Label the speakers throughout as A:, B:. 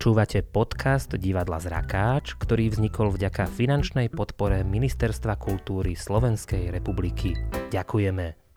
A: Počúvate podcast Divadla Zrakáč, ktorý vznikol vďaka finančnej podpore Ministerstva kultúry Slovenskej republiky. Ďakujeme.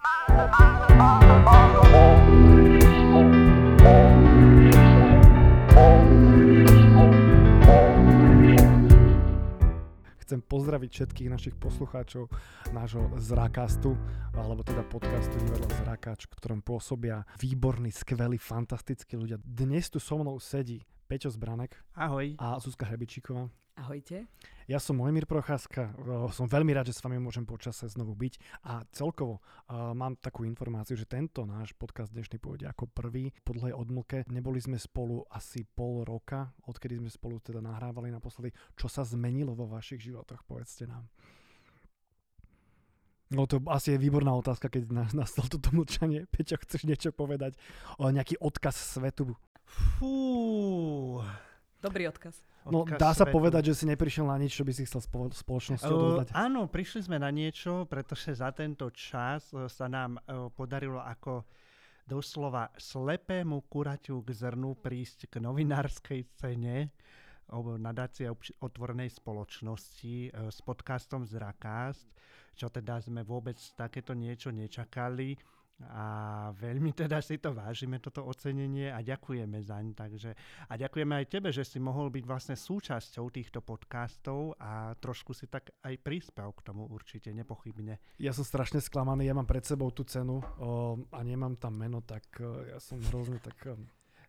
B: Chcem pozdraviť všetkých našich poslucháčov nášho Zrakastu, alebo teda podcastu Divadla Zrakáč, v ktorom pôsobia výborní, skvelí, fantastickí ľudia. Dnes tu so mnou sedí Peťo Zbranek
C: Ahoj.
B: a Zuzka Hrebičíková.
D: Ahojte.
B: Ja som Mojmír Procházka, som veľmi rád, že s vami môžem počase znovu byť a celkovo uh, mám takú informáciu, že tento náš podcast dnešný pôjde ako prvý po dlhej odmlke. Neboli sme spolu asi pol roka, odkedy sme spolu teda nahrávali naposledy. Čo sa zmenilo vo vašich životoch, povedzte nám. No to asi je výborná otázka, keď nastal toto mlčanie. Peťo, chceš niečo povedať? O nejaký odkaz svetu?
C: Fú.
D: Dobrý odkaz.
B: No
C: Odkaz
B: dá sa
C: svetu.
B: povedať, že si neprišiel na nič, čo by si chcel spolo- spoločnosti
C: Uh,
B: odovzdať.
C: áno, prišli sme na niečo, pretože za tento čas uh, sa nám uh, podarilo ako doslova slepému kuraťu k zrnu prísť k novinárskej cene o nadácie otvorenej spoločnosti uh, s podcastom Zrakast, čo teda sme vôbec takéto niečo nečakali a veľmi teda si to vážime, toto ocenenie a ďakujeme zaň. Takže, a ďakujeme aj tebe, že si mohol byť vlastne súčasťou týchto podcastov a trošku si tak aj prispel k tomu určite, nepochybne.
B: Ja som strašne sklamaný, ja mám pred sebou tú cenu o, a nemám tam meno, tak ja som hrozne tak...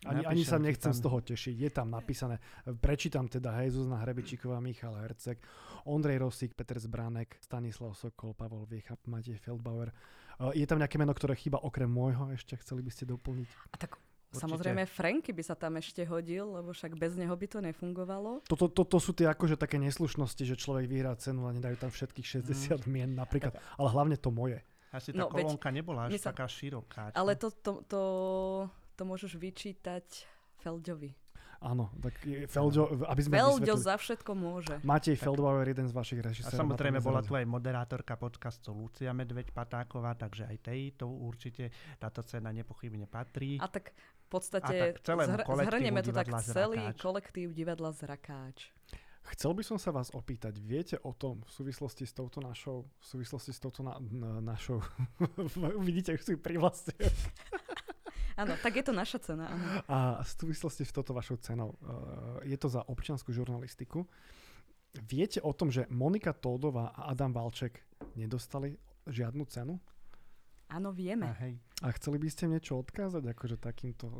B: Ani, ani sa nechcem
C: tam.
B: z toho tešiť. Je tam napísané, prečítam teda hej, Zuzana Hrebičíková, Michal Herceg, Ondrej Rosík, Peter Zbranek, Stanislav Sokol, Pavol Viecha, Matej Feldbauer. O, Je tam nejaké meno, ktoré chýba okrem môjho ešte? Chceli by ste doplniť?
D: A tak
C: Určite.
D: samozrejme Franky by sa tam ešte hodil, lebo však bez neho by to nefungovalo.
B: Toto to, to sú tie akože také neslušnosti, že človek vyhrá cenu a nedajú tam všetkých 60 mien napríklad, ale hlavne to moje.
C: Asi tá
D: No, veď
C: kolónka nebola až
D: sa-
C: taká široká. čo?
D: Ale to, to, to, to môžeš vyčítať Feldďovi.
B: Áno, tak Felďo, aby sme vysvetlili.
D: za všetko môže.
B: Matej Feldbauer, jeden z vašich
C: A
B: režisérov.
C: samozrejme
B: ma tam
C: bola tu aj moderátorka podcastu Lucia Medveď Patáková, takže aj tejto určite táto cena nepochybne patrí.
D: A tak v podstate
C: A tak
D: zhr- zhrnieme to tak celý
C: Zrakáč.
D: kolektív divadla Zrakáč.
B: Chcel by som sa vás opýtať, viete o tom v súvislosti s touto našou, v súvislosti s touto na, na, našou, vidíte, už si privlastňujem,
D: Áno, tak je to naša cena. Áno.
B: a v súvislosti s touto vašou cenou, uh, je to za občiansku žurnalistiku. Viete o tom, že Monika Tódová a Adam Valček nedostali žiadnu cenu?
D: Áno,
C: A
D: vieme.
C: hej,
B: A chceli by ste niečo odkázať akože takýmto uh,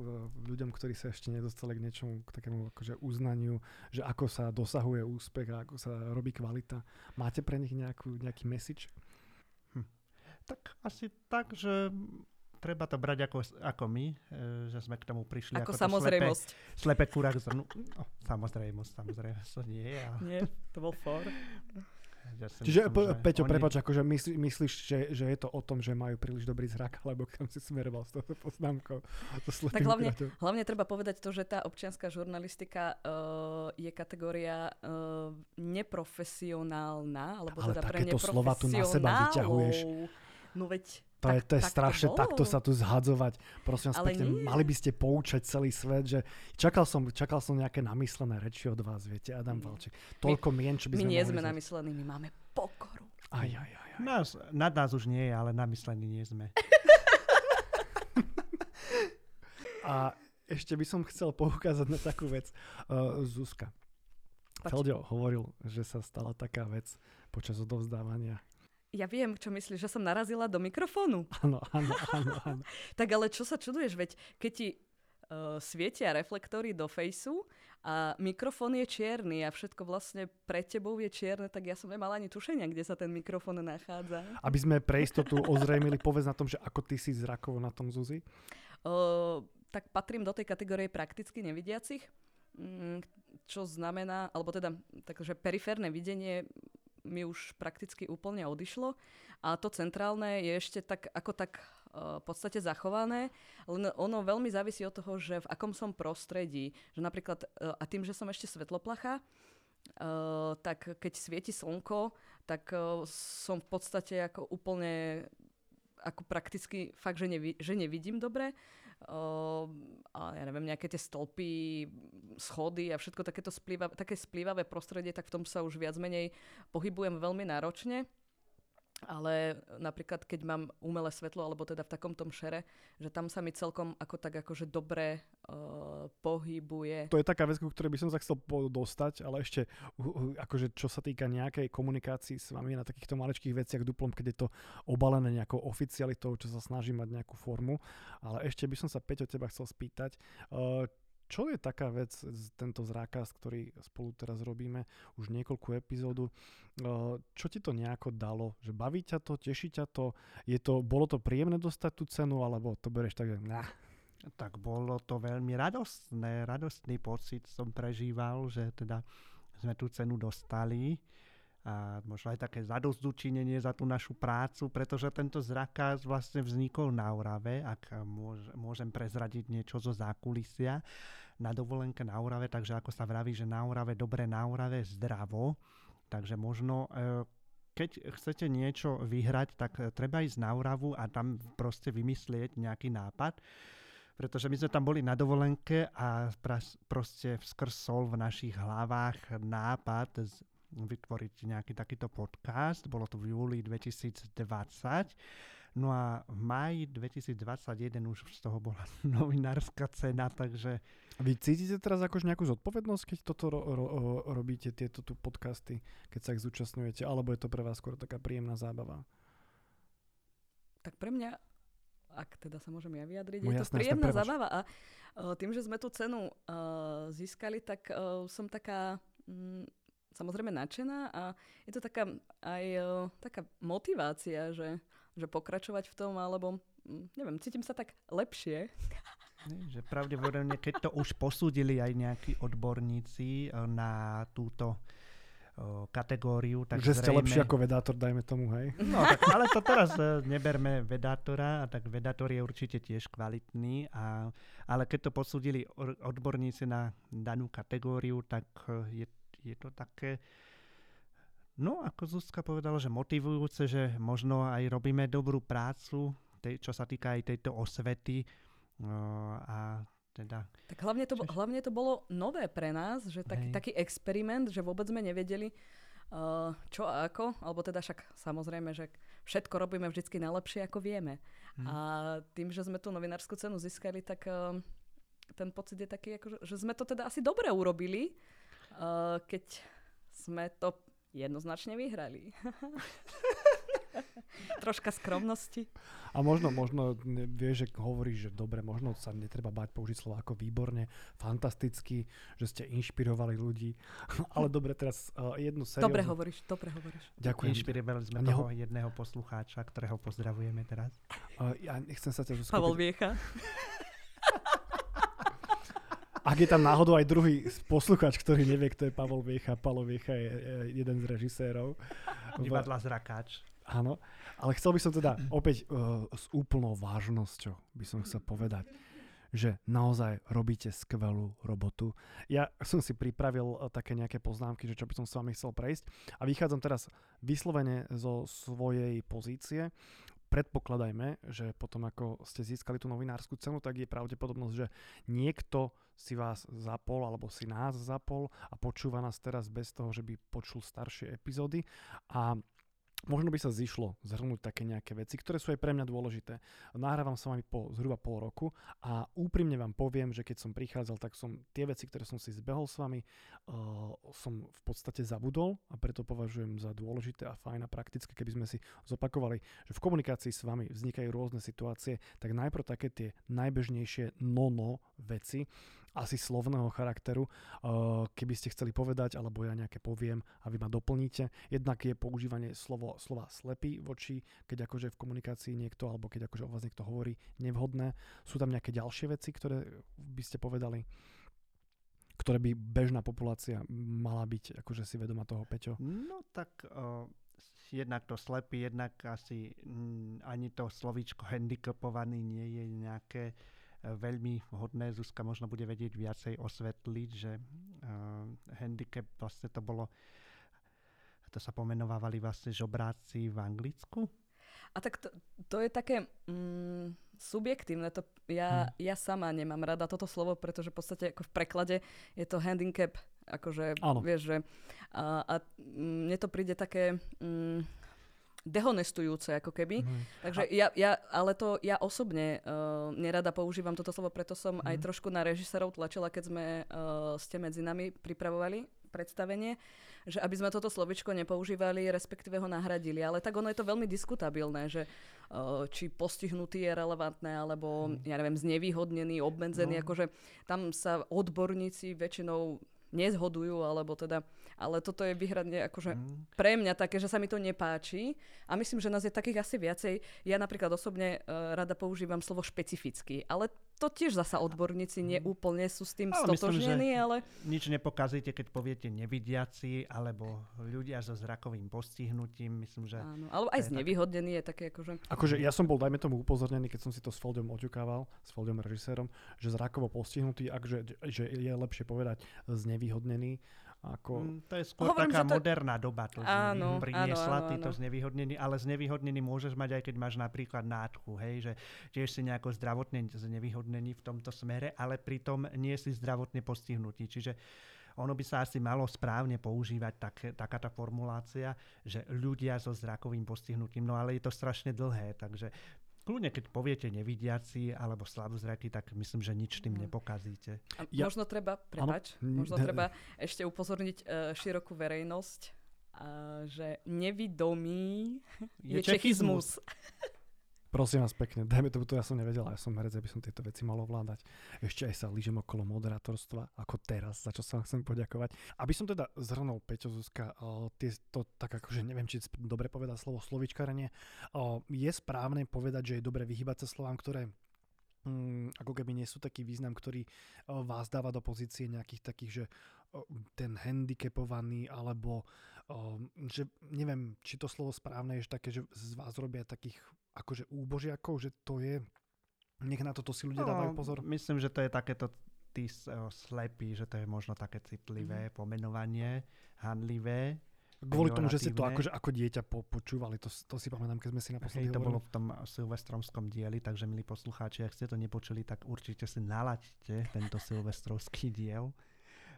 B: ľuďom, ktorí sa ešte nedostali k niečomu, k takému akože uznaniu, že ako sa dosahuje úspech a ako sa robí kvalita. Máte pre nich nejakú, nejaký message?
C: tak asi tak, že treba to brať ako, ako my, e, že sme k tomu prišli
D: Ako
C: ako, to
D: samozrejmosť.
C: Slepe, slepe kúra k zrnu. No, samozrejmosť, samozrejme, to nie je. Ale,
D: Nie, to bol for.
C: ja
B: Čiže,
C: myslím, že
B: Peťo,
C: oni-
B: prepač, akože myslí, myslíš, že, že je to o tom, že majú príliš dobrý zrak, alebo kam si smeroval s touto poznámkou? To
D: Tak hlavne,
B: kráťom.
D: hlavne treba povedať to, že tá občianská žurnalistika uh, je kategória uh, neprofesionálna, alebo
B: Ale
D: teda pre
B: takéto slova tu na seba vyťahuješ.
D: No veď,
B: To je, to je
D: tak
B: strašne
D: bolo.
B: takto sa tu zhadzovať. Prosím vás, pekne,
D: nie.
B: mali by ste poučať celý svet, že čakal som, čakal som nejaké namyslené reči od vás, viete, Adam
D: Nie.
B: Valček. Toľko mien, čo by
D: my
B: sme
D: nie
B: mohli
D: sme
B: zať-
D: namyslení, my máme pokoru.
B: Aj, aj, aj, aj.
C: Nás, nad nás už nie je, ale namyslení nie sme.
B: A ešte by som chcel poukázať na takú vec. Uh, Zuzka. Feldio hovoril, že sa stala taká vec počas odovzdávania.
D: Ja viem, čo myslíš, že som narazila do mikrofónu.
B: Áno, áno, áno, áno.
D: Tak ale čo sa čuduješ, veď keď ti uh, svietia reflektory do fejsu a mikrofón je čierny a všetko vlastne pred tebou je čierne, tak ja som nemala ani tušenia, kde sa ten mikrofón nachádza.
B: Aby sme pre istotu ozrejmili, povedz na tom, že ako ty si zrakovo na tom Zuzi.
D: Uh, tak patrím do tej kategórie prakticky nevidiacich, mm, čo znamená, alebo teda takže periférne videnie mi už prakticky úplne odišlo. A to centrálne je ešte tak ako tak uh, v podstate zachované, len ono veľmi závisí od toho, že v akom som prostredí, že napríklad uh, a tým, že som ešte svetloplacha, uh, tak keď svieti slnko, tak som v podstate ako úplne ako prakticky fakt, že, nevi- že nevidím dobre. Uh, a ja neviem, nejaké tie stĺpy, schody a všetko takéto splýva, také splývavé prostredie, tak v tom sa už viac menej pohybujem veľmi náročne ale napríklad keď mám umelé svetlo, alebo teda v takom tom šere, že tam sa mi celkom ako tak akože dobre uh, pohybuje.
B: To je taká vec, ku ktorej by som sa chcel dostať, ale ešte uh, akože čo sa týka nejakej komunikácii s vami na takýchto maličkých veciach duplom, keď je to obalené nejakou oficialitou, čo sa snaží mať nejakú formu. Ale ešte by som sa Peťo teba chcel spýtať, uh, čo je taká vec, tento zrákaz, ktorý spolu teraz robíme už niekoľkú epizódu, čo ti to nejako dalo? Že baví ťa to, teší ťa to? Je to bolo to príjemné dostať tú cenu, alebo to bereš tak, že nah.
C: Tak bolo to veľmi radostné, radostný pocit som prežíval, že teda sme tú cenu dostali a možno aj také zadozdučinenie za tú našu prácu, pretože tento zrakaz vlastne vznikol na Orave, ak môžem prezradiť niečo zo zákulisia, na dovolenke na Orave, takže ako sa vraví, že na Orave dobre, na Orave zdravo, takže možno e, keď chcete niečo vyhrať, tak treba ísť na Oravu a tam proste vymyslieť nejaký nápad. Pretože my sme tam boli na dovolenke a proste vskrsol v našich hlavách nápad vytvoriť nejaký takýto podcast. Bolo to v júli 2020. No a v máji 2021 už z toho bola novinárska cena, takže...
B: Vy cítite teraz akož nejakú zodpovednosť, keď toto ro- ro- robíte, tieto tu podcasty, keď sa ich zúčastňujete, alebo je to pre vás skôr taká príjemná zábava?
D: Tak pre mňa, ak teda sa môžem ja vyjadriť, no, je jasné, to príjemná jasné, zábava a uh, tým, že sme tú cenu uh, získali, tak uh, som taká... Mm, samozrejme nadšená a je to taká aj uh, taká motivácia, že, že pokračovať v tom, alebo hm, neviem, cítim sa tak lepšie.
C: Že pravdepodobne, keď to už posúdili aj nejakí odborníci na túto kategóriu. Tak
B: že
C: zrejme...
B: ste lepší ako vedátor, dajme tomu, hej?
C: No, tak, ale to teraz neberme vedátora, a tak vedátor je určite tiež kvalitný, a, ale keď to posúdili odborníci na danú kategóriu, tak je je to také, no ako Zuzka povedala, že motivujúce, že možno aj robíme dobrú prácu, tej, čo sa týka aj tejto osvety uh, a teda...
D: Tak hlavne to, hlavne to bolo nové pre nás, že taký, taký experiment, že vôbec sme nevedeli, uh, čo a ako, alebo teda však samozrejme, že všetko robíme vždy najlepšie, ako vieme. Hmm. A tým, že sme tú novinárskú cenu získali, tak uh, ten pocit je taký, ako, že sme to teda asi dobre urobili, uh, keď sme to jednoznačne vyhrali. Troška skromnosti.
B: A možno, možno vieš, že hovoríš, že dobre, možno sa netreba bať použiť slovo ako výborne, fantasticky, že ste inšpirovali ľudí. Ale dobre, teraz uh, jednu sériu.
D: Dobre hovoríš, dobre hovoríš.
B: Ďakujem.
C: Inšpirovali sme Neho... toho jedného poslucháča, ktorého pozdravujeme teraz.
B: Uh, ja nechcem sa ťa...
D: Pavel Viecha.
B: Ak je tam náhodou aj druhý posluchač, ktorý nevie, kto je Pavol Viecha, Palo Viecha je jeden z režisérov.
C: Divadla Zrakáč.
B: Áno, ale chcel by som teda opäť uh, s úplnou vážnosťou by som chcel povedať, že naozaj robíte skvelú robotu. Ja som si pripravil uh, také nejaké poznámky, že čo by som s vami chcel prejsť a vychádzam teraz vyslovene zo svojej pozície predpokladajme, že potom ako ste získali tú novinárskú cenu, tak je pravdepodobnosť, že niekto si vás zapol alebo si nás zapol a počúva nás teraz bez toho, že by počul staršie epizódy. A Možno by sa zišlo zhrnúť také nejaké veci, ktoré sú aj pre mňa dôležité. Nahrávam sa vami po zhruba pol roku a úprimne vám poviem, že keď som prichádzal, tak som tie veci, ktoré som si zbehol s vami, uh, som v podstate zabudol a preto považujem za dôležité a fajn a praktické, keby sme si zopakovali, že v komunikácii s vami vznikajú rôzne situácie, tak najprv také tie najbežnejšie no-no veci, asi slovného charakteru, keby ste chceli povedať, alebo ja nejaké poviem a vy ma doplníte. Jednak je používanie slovo, slova slepý voči, keď akože v komunikácii niekto, alebo keď akože o vás niekto hovorí nevhodné. Sú tam nejaké ďalšie veci, ktoré by ste povedali? ktoré by bežná populácia mala byť akože si vedoma toho, Peťo?
C: No tak uh, jednak to slepý, jednak asi mm, ani to slovíčko handicapovaný nie je nejaké veľmi vhodné. Zuzka možno bude vedieť viacej osvetliť, že uh, handicap vlastne to bolo, to sa pomenovávali vlastne žobráci v Anglicku.
D: A tak to, to je také mm, subjektívne. To, ja, hmm. ja sama nemám rada toto slovo, pretože v podstate ako v preklade je to handicap. Akože,
B: Áno.
D: vieš, že a, a mne to príde také mm, dehonestujúce, ako keby. Mm. Takže ja, ja, ale to ja osobne uh, nerada používam toto slovo, preto som mm. aj mhm. trošku na režisérov tlačila, keď sme uh, ste medzi nami pripravovali predstavenie, že aby sme toto slovičko nepoužívali, respektíve ho nahradili. Ale tak ono je to veľmi diskutabilné, že uh, či postihnutý je relevantné, alebo mm. ja neviem, znevýhodnený, obmedzený, no. akože tam sa odborníci väčšinou nezhodujú, alebo teda, ale toto je vyhradne akože mm. pre mňa také, že sa mi to nepáči a myslím, že nás je takých asi viacej. Ja napríklad osobne uh, rada používam slovo špecifický, ale to tiež zasa odborníci mm. neúplne sú s tým no, stotožnení, ale...
C: Nič nepokazíte, keď poviete nevidiaci, alebo ľudia so zrakovým postihnutím, myslím, že...
D: Áno, alebo aj znevýhodnený je také akože...
B: Akože ja som bol, dajme tomu, upozornený, keď som si to s Foldom oťukával, s Foldom režisérom, že zrakovo postihnutý, akže, že je lepšie povedať znevýhodnený, ako...
C: Mm, to je skôr Hovorím, taká to... moderná doba, to áno, priniesla áno, áno, týto áno. znevýhodnenie, ale znevýhodnený môžeš mať aj keď máš napríklad nádchu, hej, že tiež si nejako zdravotne znevýhodnený v tomto smere, ale pritom nie si zdravotne postihnutý. Čiže ono by sa asi malo správne používať tak, takáto formulácia, že ľudia so zrakovým postihnutím, no ale je to strašne dlhé, takže kľudne, keď poviete nevidiaci alebo slabozraký, tak myslím, že nič tým mhm. nepokazíte.
D: A ja. možno treba, prepač, ano. možno treba ešte upozorniť uh, širokú verejnosť, uh, že nevidomý je, je čechizmus. čechizmus.
B: Prosím vás pekne, dajme to, to ja som nevedel, ja som herec, aby som tieto veci mal ovládať. Ešte aj sa lížem okolo moderátorstva, ako teraz, za čo sa vám chcem poďakovať. Aby som teda zhrnul Peťo Zuzka, tie, to tak akože neviem, či dobre povedať slovo slovičkarenie, uh, je správne povedať, že je dobre vyhybať sa slovám, ktoré um, ako keby nie sú taký význam, ktorý uh, vás dáva do pozície nejakých takých, že ten handicapovaný alebo že neviem, či to slovo správne je také, že z vás robia takých akože úbožiakov, že to je, nech na toto si ľudia no, dávajú pozor?
C: Myslím, že to je takéto tí slepí, že to je možno také citlivé mm-hmm. pomenovanie, handlivé.
B: Kvôli tomu, že ste to akože ako dieťa po, počúvali, to, to si pamätám, keď sme si naposledy
C: Hej, to bolo v tom silvestromskom dieli, takže milí poslucháči, ak ste to nepočuli, tak určite si nalaďte tento silvestrovský diel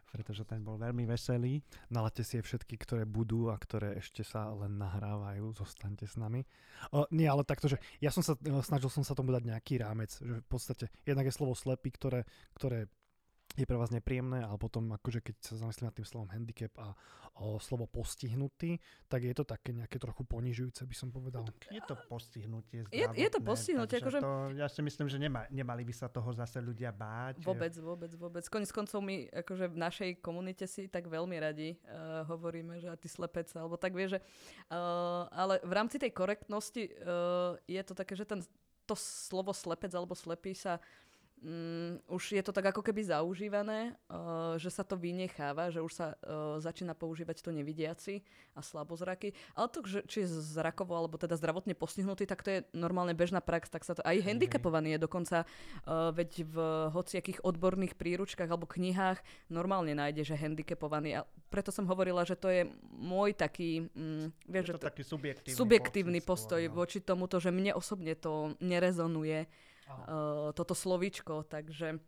C: pretože ten bol veľmi veselý.
B: Nalaďte si všetky, ktoré budú a ktoré ešte sa len nahrávajú, zostaňte s nami. O, nie, ale takto, že ja som sa, snažil som sa tomu dať nejaký rámec, že v podstate jednak je slovo slepý, ktoré, ktoré je pre vás nepríjemné, ale potom akože keď sa zamyslím nad tým slovom handicap a o slovo postihnutý, tak je to také nejaké trochu ponižujúce, by som povedal.
C: Je to postihnutie
D: Je, je to postihnutie. Akože...
C: To, ja si myslím, že nema, nemali by sa toho zase ľudia báť.
D: Vôbec, vôbec, vôbec. Konec koncov my akože v našej komunite si tak veľmi radi uh, hovoríme, že a ty slepec, alebo tak vie, že uh, ale v rámci tej korektnosti uh, je to také, že ten, to slovo slepec alebo slepý sa um, už je to tak ako keby zaužívané, uh, že sa to vynecháva, že už sa uh, začína používať to nevidiaci a slabozraky. Ale to, že, či je zrakovo alebo teda zdravotne postihnutý, tak to je normálne bežná prax, tak sa to aj handicapovaný je dokonca, uh, veď v hociakých odborných príručkách alebo knihách normálne nájde, že handicapovaný. A preto som hovorila, že to je môj taký, um,
C: vieš, je to že to, taký subjektívny,
D: subjektívny postoj no. voči tomuto, že mne osobne to nerezonuje uh, toto slovíčko, takže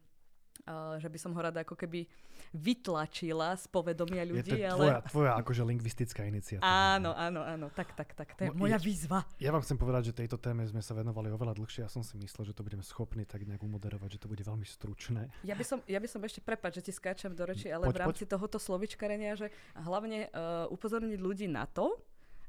D: uh, že by som ho rada ako keby vytlačila z povedomia ľudí.
B: Je to
D: ale...
B: tvoja, tvoja akože lingvistická iniciatíva.
D: Áno, áno, áno, tak, tak, tak, to je no, moja výzva.
B: Ja vám chcem povedať, že tejto téme sme sa venovali oveľa dlhšie. Ja som si myslel, že to budeme schopní tak nejak umoderovať, že to bude veľmi stručné.
D: Ja by som, ja by som ešte, prepáč, že ti skáčem do reči, ale poď, v rámci poď. tohoto slovičkarenia, že hlavne uh, upozorniť ľudí na to,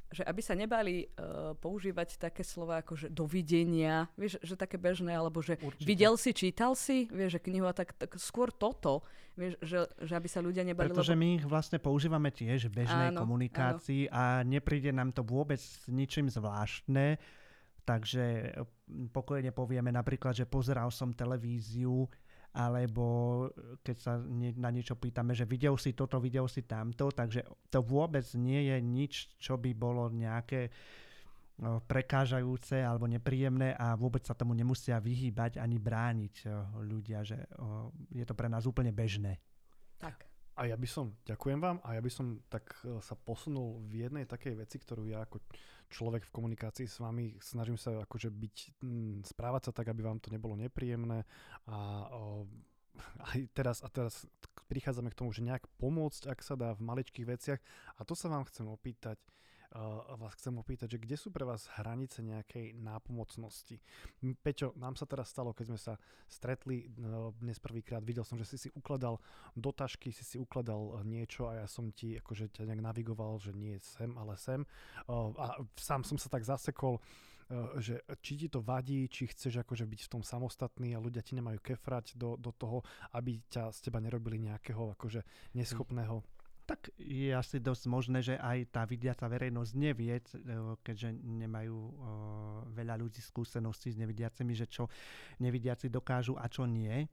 D: že aby sa nebali uh, používať také slova ako že dovidenia, vieš, že také bežné, alebo že Určite. videl si, čítal si, vieš, že knihu a tak, tak skôr toto, vieš, že, že aby sa ľudia nebali.
C: Pretože lebo... my ich vlastne používame tiež v bežnej áno, komunikácii áno. a nepríde nám to vôbec ničím zvláštne, takže pokojne povieme napríklad, že pozeral som televíziu, alebo e, keď sa na niečo pýtame, že videl si toto, videl si tamto, takže to vôbec nie je nič, čo by bolo nejaké no, prekážajúce alebo nepríjemné a vôbec sa tomu nemusia vyhýbať ani brániť ľudia, že je to pre nás úplne bežné.
D: Tak.
B: A ja by som, ďakujem vám, a ja by som tak e, sa posunul v jednej takej veci, ktorú ja ako človek v komunikácii s vami snažím sa akože byť, správať sa tak, aby vám to nebolo nepríjemné. A aj teraz, a teraz prichádzame k tomu, že nejak pomôcť, ak sa dá v maličkých veciach. A to sa vám chcem opýtať, vás chcem opýtať, že kde sú pre vás hranice nejakej nápomocnosti? Peťo, nám sa teraz stalo, keď sme sa stretli uh, dnes prvýkrát, videl som, že si si ukladal do tašky, si si ukladal niečo a ja som ti akože ťa nejak navigoval, že nie sem, ale sem. A sám som sa tak zasekol, uh, že či ti to vadí, či chceš akože byť v tom samostatný a ľudia ti nemajú kefrať do, do toho, aby ťa z teba nerobili nejakého akože neschopného
C: tak je asi dosť možné, že aj tá vidiaca verejnosť nevie, keďže nemajú veľa ľudí skúseností s nevidiacimi, že čo nevidiaci dokážu a čo nie.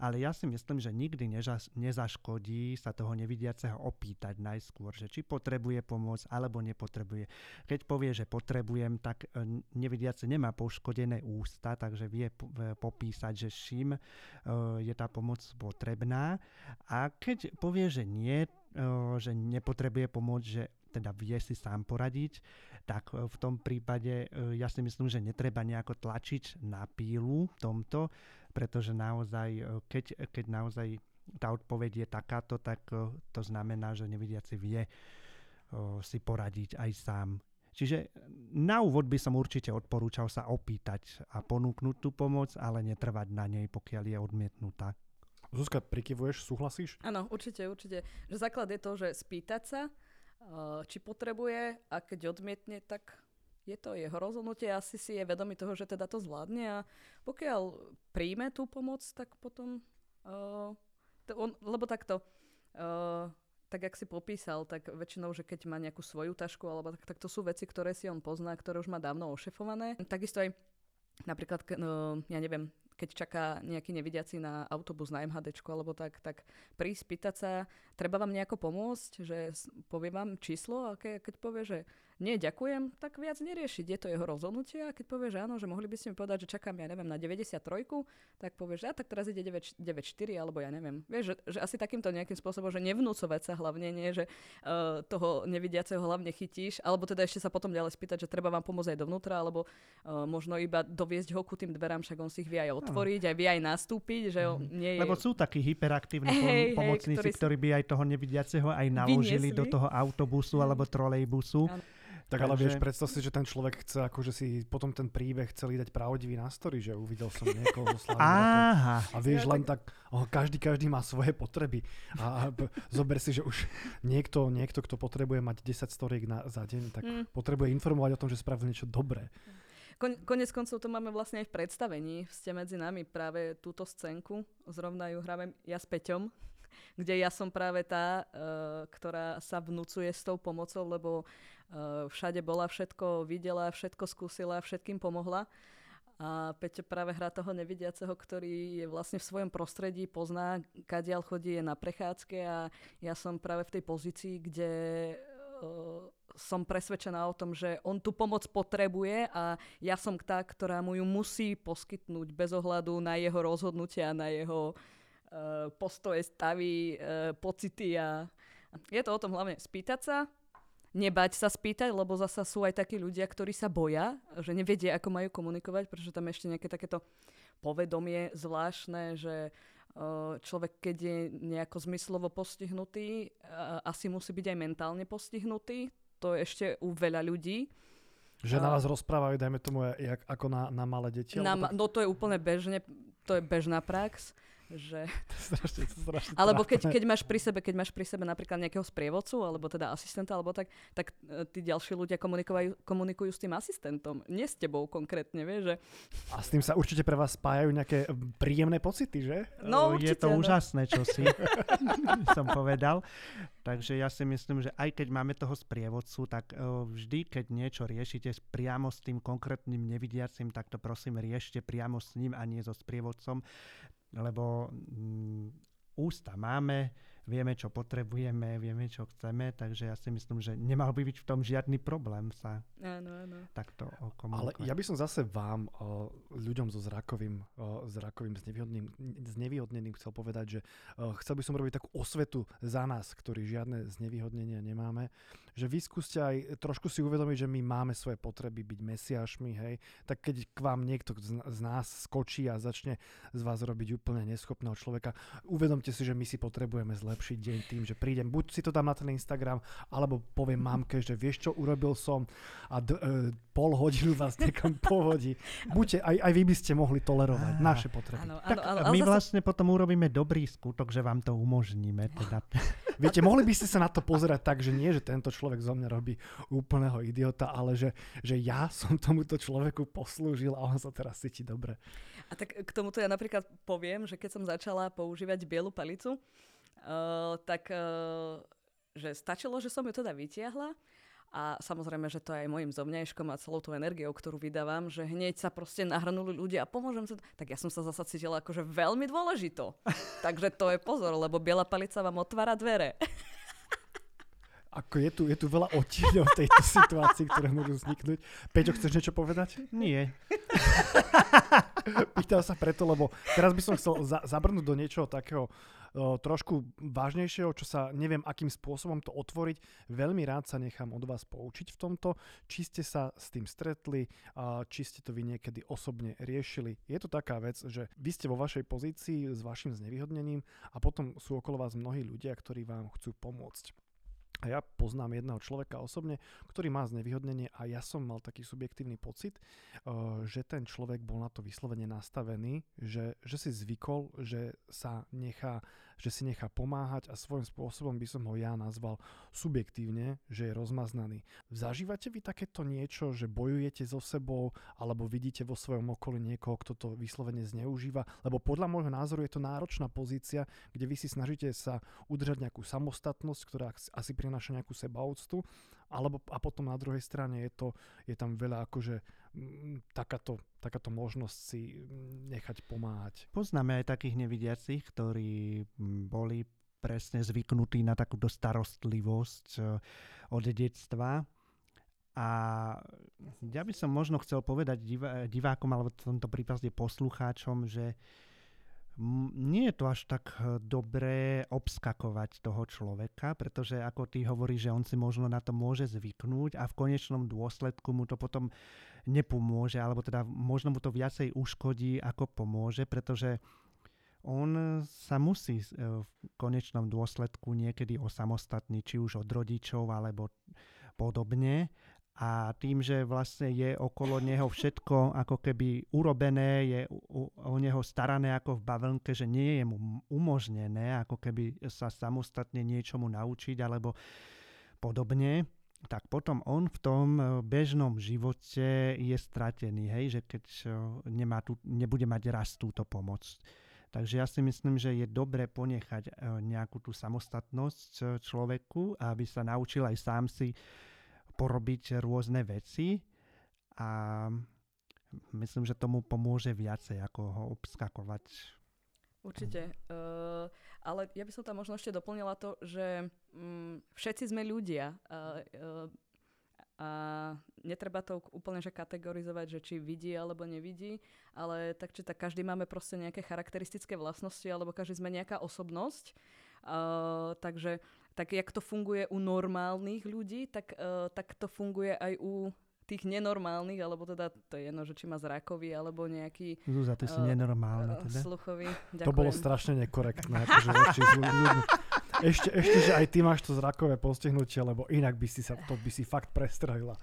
C: Ale ja si myslím, že nikdy nezaškodí sa toho nevidiaceho opýtať najskôr, že či potrebuje pomôcť alebo nepotrebuje. Keď povie, že potrebujem, tak e, nevidiace nemá poškodené ústa, takže vie popísať, že čím e, je tá pomoc potrebná. A keď povie, že nie, že nepotrebuje pomôcť, že teda vie si sám poradiť, tak v tom prípade ja si myslím, že netreba nejako tlačiť na pílu tomto, pretože naozaj, keď, keď naozaj tá odpoveď je takáto, tak to znamená, že nevidiaci vie si poradiť aj sám. Čiže na úvod by som určite odporúčal sa opýtať a ponúknuť tú pomoc, ale netrvať na nej, pokiaľ je odmietnutá.
B: Zuzka, prikyvuješ, súhlasíš?
D: Áno, určite, určite. Že základ je to, že spýtať sa, eh, či potrebuje a keď odmietne, tak je to jeho rozhodnutie, asi si je vedomý toho, že teda to zvládne a pokiaľ príjme tú pomoc, tak potom, uh, to on, lebo takto, uh, tak jak si popísal, tak väčšinou, že keď má nejakú svoju tašku, alebo tak, tak to sú veci, ktoré si on pozná, ktoré už má dávno ošefované. Takisto aj napríklad, no, ja neviem, keď čaká nejaký nevidiaci na autobus na MHD alebo tak, tak prísť, pýtať sa, treba vám nejako pomôcť, že povie vám číslo a keď povie, že nie, ďakujem, tak viac neriešiť. Je to jeho rozhodnutie a keď povie, že áno, že mohli by ste mi povedať, že čakám, ja neviem, na 93, tak povie, že a tak teraz ide 9, 94 alebo ja neviem. Vieš, že, že asi takýmto nejakým spôsobom, že nevnúcovať sa hlavne, nie, že uh, toho nevidiaceho hlavne chytíš, alebo teda ešte sa potom ďalej spýtať, že treba vám pomôcť aj dovnútra, alebo uh, možno iba doviesť ho ku tým dverám, však on si ich vie aj otvoriť, aj vie aj nastúpiť, že on mhm. nie je...
C: Lebo sú takí hyperaktívni hey, pomocníci, hey, ktorí, ktorí by aj toho nevidiaceho aj naložili vyniesli. do toho autobusu alebo trolejbusu. Ano
B: tak ale vieš, predstav si, že ten človek chce akože si potom ten príbeh celý dať pravdivý na story, že uvidel som niekoho zo Aha. A vieš, len tak, oh, každý, každý má svoje potreby. A, zober si, že už niekto, niekto, kto potrebuje mať 10 storiek na, za deň, tak mm. potrebuje informovať o tom, že spravil niečo dobré.
D: Kon, konec koncov to máme vlastne aj v predstavení. Ste medzi nami práve túto scénku. Zrovna ju hráme ja s Peťom kde ja som práve tá, uh, ktorá sa vnúcuje s tou pomocou, lebo všade bola, všetko videla, všetko skúsila, všetkým pomohla. A Peťo práve hrá toho nevidiaceho, ktorý je vlastne v svojom prostredí, pozná, kadiaľ chodí, je na prechádzke a ja som práve v tej pozícii, kde uh, som presvedčená o tom, že on tú pomoc potrebuje a ja som tá, ktorá mu ju musí poskytnúť bez ohľadu na jeho rozhodnutia, na jeho uh, Eh, postoje, stavy, uh, pocity a je to o tom hlavne spýtať sa, nebať sa spýtať, lebo zasa sú aj takí ľudia, ktorí sa boja, že nevedia, ako majú komunikovať, pretože tam ešte nejaké takéto povedomie zvláštne, že uh, človek, keď je nejako zmyslovo postihnutý, uh, asi musí byť aj mentálne postihnutý. To je ešte u veľa ľudí.
B: Že na vás rozprávajú, dajme tomu, jak, ako na, na malé deti?
D: Na, tak... No to je úplne bežne, to je bežná prax že...
B: To je strašne, to strašne
D: alebo keď, keď, máš pri sebe, keď máš pri sebe napríklad nejakého sprievodcu, alebo teda asistenta, alebo tak, tak e, tí ďalší ľudia komunikujú, komunikujú s tým asistentom, nie s tebou konkrétne, vieš, že...
B: A s tým sa určite pre vás spájajú nejaké príjemné pocity, že?
C: No, určite, Je to no. úžasné, čo si som povedal. Takže ja si myslím, že aj keď máme toho sprievodcu, tak uh, vždy, keď niečo riešite priamo s tým konkrétnym nevidiacim, tak to prosím riešte priamo s ním a nie so sprievodcom lebo mm, ústa máme, vieme, čo potrebujeme, vieme, čo chceme, takže ja si myslím, že nemal by byť v tom žiadny problém sa
D: áno, áno.
C: takto
B: komunikovať. Ale ja by som zase vám, ľuďom so zrakovým, zrakovým znevýhodneným chcel povedať, že chcel by som robiť takú osvetu za nás, ktorí žiadne znevýhodnenia nemáme, že vy skúste aj trošku si uvedomiť, že my máme svoje potreby byť mesiašmi, hej, tak keď k vám niekto z nás skočí a začne z vás robiť úplne neschopného človeka, uvedomte si, že my si potrebujeme zlepšiť deň tým, že prídem, buď si to dám na ten Instagram, alebo poviem mamke, že vieš čo, urobil som a d- e, pol hodinu vás niekam pohodí. Buďte, aj, aj vy by ste mohli tolerovať ah, naše potreby.
C: Áno, áno, tak áno, my zase... vlastne potom urobíme dobrý skutok, že vám to umožníme. Teda.
B: Viete, mohli by ste sa na to pozerať tak, že nie, že tento človek zo mňa robí úplného idiota, ale že, že ja som tomuto človeku poslúžil a on sa teraz cíti dobre.
D: A tak k tomuto ja napríklad poviem, že keď som začala používať bielu palicu, uh, tak uh, že stačilo, že som ju teda vytiahla a samozrejme, že to je aj môjim zomňajškom a celou tú energiou, ktorú vydávam, že hneď sa proste nahrnuli ľudia a pomôžem sa. Tak ja som sa zasa cítila akože veľmi dôležito. Takže to je pozor, lebo biela palica vám otvára dvere.
B: Ako je tu, je tu veľa odtieňov v tejto situácii, ktoré môžu vzniknúť. Peťo, chceš niečo povedať?
C: Nie.
B: Pýtal sa preto, lebo teraz by som chcel za, zabrnúť do niečoho takého trošku vážnejšieho, čo sa neviem akým spôsobom to otvoriť. Veľmi rád sa nechám od vás poučiť v tomto, či ste sa s tým stretli, či ste to vy niekedy osobne riešili. Je to taká vec, že vy ste vo vašej pozícii s vašim znevýhodnením a potom sú okolo vás mnohí ľudia, ktorí vám chcú pomôcť. A ja poznám jedného človeka osobne, ktorý má znevýhodnenie a ja som mal taký subjektívny pocit, že ten človek bol na to vyslovene nastavený, že, že si zvykol, že sa nechá že si nechá pomáhať a svojím spôsobom by som ho ja nazval subjektívne, že je rozmaznaný. Zažívate vy takéto niečo, že bojujete so sebou alebo vidíte vo svojom okolí niekoho, kto to vyslovene zneužíva? Lebo podľa môjho názoru je to náročná pozícia, kde vy si snažíte sa udržať nejakú samostatnosť, ktorá asi prináša nejakú sebaúctu, alebo a potom na druhej strane je to, je tam veľa akože takáto, takáto možnosť si nechať pomáhať.
C: Poznáme aj takých nevidiacich, ktorí boli presne zvyknutí na takúto starostlivosť e, od detstva. A ja by som možno chcel povedať divákom, alebo v tomto prípade poslucháčom, že nie je to až tak e, dobré obskakovať toho človeka, pretože ako ty hovorí, že on si možno na to môže zvyknúť a v konečnom dôsledku mu to potom nepomôže, alebo teda možno mu to viacej uškodí, ako pomôže, pretože on sa musí e, v konečnom dôsledku niekedy osamostatniť, či už od rodičov alebo podobne. A tým, že vlastne je okolo neho všetko ako keby urobené, je o neho starané ako v bavlnke, že nie je mu umožnené ako keby sa samostatne niečomu naučiť alebo podobne, tak potom on v tom e, bežnom živote je stratený, hej, že keď e, nemá tu, nebude mať raz túto pomoc. Takže ja si myslím, že je dobre ponechať e, nejakú tú samostatnosť človeku, aby sa naučil aj sám si porobiť rôzne veci a myslím, že tomu pomôže viacej, ako ho obskakovať.
D: Určite. Uh, ale ja by som tam možno ešte doplnila to, že um, všetci sme ľudia. Uh, uh, a netreba to úplne že kategorizovať, že či vidí alebo nevidí, ale tak či tak každý máme proste nejaké charakteristické vlastnosti alebo každý sme nejaká osobnosť. Uh, takže tak jak to funguje u normálnych ľudí, tak, uh, tak to funguje aj u tých nenormálnych, alebo teda to je jedno, že či má zrakový, alebo nejaký
C: Zúza, ty si uh, nenormálna teda.
D: Sluchový.
B: Ďakujem. To bolo strašne nekorektné. Akože ešte, ešte, že aj ty máš to zrakové postihnutie, lebo inak by si sa, to by si fakt prestrelila.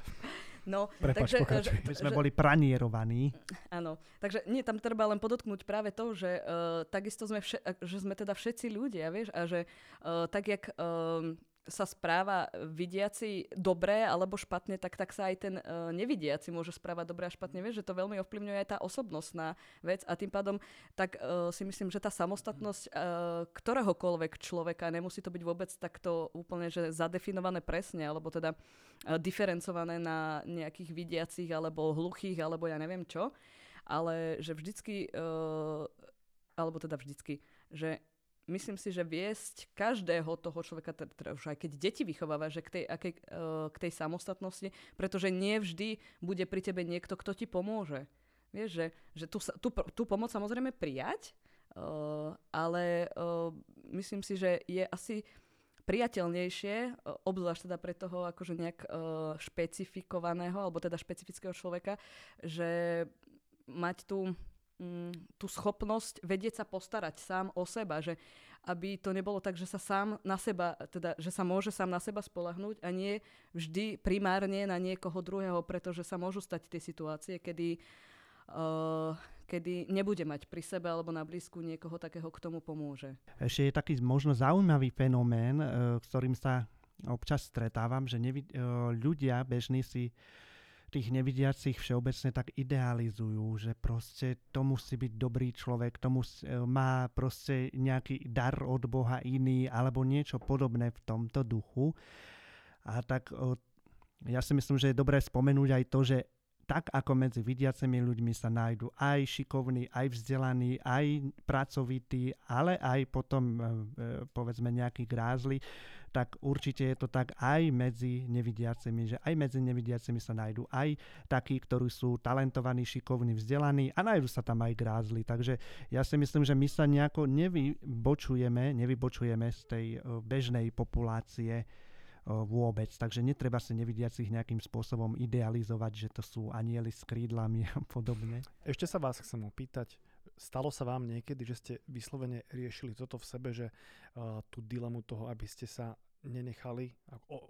D: No,
B: Prepač, takže,
C: My sme že, boli pranierovaní.
D: Áno, takže nie, tam treba len podotknúť práve to, že uh, takisto sme, vše, že sme teda všetci ľudia, vieš, a že uh, tak, jak uh, sa správa vidiaci dobre alebo špatne, tak, tak sa aj ten uh, nevidiaci môže správať dobre a špatne. Vieš, že to veľmi ovplyvňuje aj tá osobnostná vec a tým pádom tak uh, si myslím, že tá samostatnosť uh, ktoréhokoľvek človeka, nemusí to byť vôbec takto úplne že zadefinované presne, alebo teda uh, diferencované na nejakých vidiacich alebo hluchých, alebo ja neviem čo, ale že vždycky, uh, alebo teda vždycky, že myslím si, že viesť každého toho človeka, teda už aj keď deti vychováva, že k tej, akej, uh, k tej samostatnosti, pretože nie vždy bude pri tebe niekto, kto ti pomôže. Vieš, že, že tú, tú, tú pomoc samozrejme prijať, uh, ale uh, myslím si, že je asi priateľnejšie, obzvlášť teda pre toho akože nejak uh, špecifikovaného, alebo teda špecifického človeka, že mať tú tú schopnosť vedieť sa postarať sám o seba, že aby to nebolo tak, že sa sám na seba, teda, že sa môže sám na seba spolahnúť a nie vždy primárne na niekoho druhého, pretože sa môžu stať tie situácie, kedy, uh, kedy nebude mať pri sebe alebo na blízku niekoho takého, k tomu pomôže.
C: Ešte je taký možno zaujímavý fenomén, uh, ktorým sa občas stretávam, že nevid- uh, ľudia bežní si tých nevidiacich všeobecne tak idealizujú, že proste to musí byť dobrý človek, to musí, e, má proste nejaký dar od Boha iný alebo niečo podobné v tomto duchu. A tak ja si myslím, že je dobré spomenúť aj to, že tak ako medzi vidiacimi ľuďmi sa nájdu aj šikovní, aj vzdelaní, aj pracovití, ale aj potom e, e, povedzme nejakí grázli, tak určite je to tak aj medzi nevidiacimi, že aj medzi nevidiacimi sa nájdu aj takí, ktorí sú talentovaní, šikovní, vzdelaní a nájdu sa tam aj grázli. Takže ja si myslím, že my sa nejako nevybočujeme, nevybočujeme z tej e, bežnej populácie vôbec. Takže netreba si nevidiacich nejakým spôsobom idealizovať, že to sú anieli s krídlami a podobne.
B: Ešte sa vás chcem opýtať, stalo sa vám niekedy, že ste vyslovene riešili toto v sebe, že uh, tú dilemu toho, aby ste sa nenechali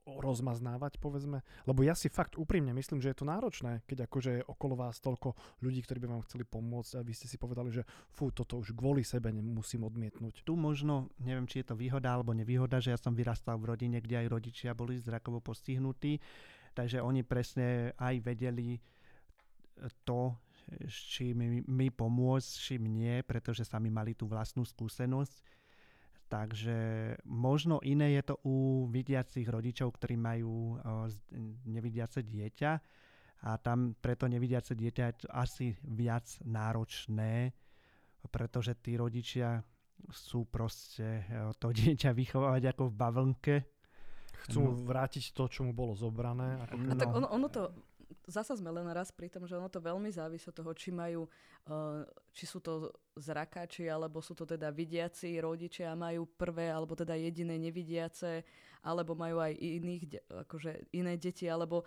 B: rozmaznávať, povedzme? Lebo ja si fakt úprimne myslím, že je to náročné, keď akože je okolo vás toľko ľudí, ktorí by vám chceli pomôcť a vy ste si povedali, že fú, toto už kvôli sebe musím odmietnúť.
C: Tu možno, neviem, či je to výhoda alebo nevýhoda, že ja som vyrastal v rodine, kde aj rodičia boli zrakovo postihnutí, takže oni presne aj vedeli to, s čím mi pomôcť, s čím nie, pretože sami mali tú vlastnú skúsenosť Takže možno iné je to u vidiacich rodičov, ktorí majú nevidiace dieťa a tam preto nevidiace dieťa je asi viac náročné, pretože tí rodičia sú proste to dieťa vychovávať ako v bavlnke.
B: Chcú no. vrátiť to, čo mu bolo zobrané.
D: Ako... No. A tak ono, ono to zasa sme len raz pri tom, že ono to veľmi závisí od toho, či majú, uh, či sú to zrakáči, alebo sú to teda vidiaci rodičia, majú prvé, alebo teda jediné nevidiace, alebo majú aj iných, akože iné deti, alebo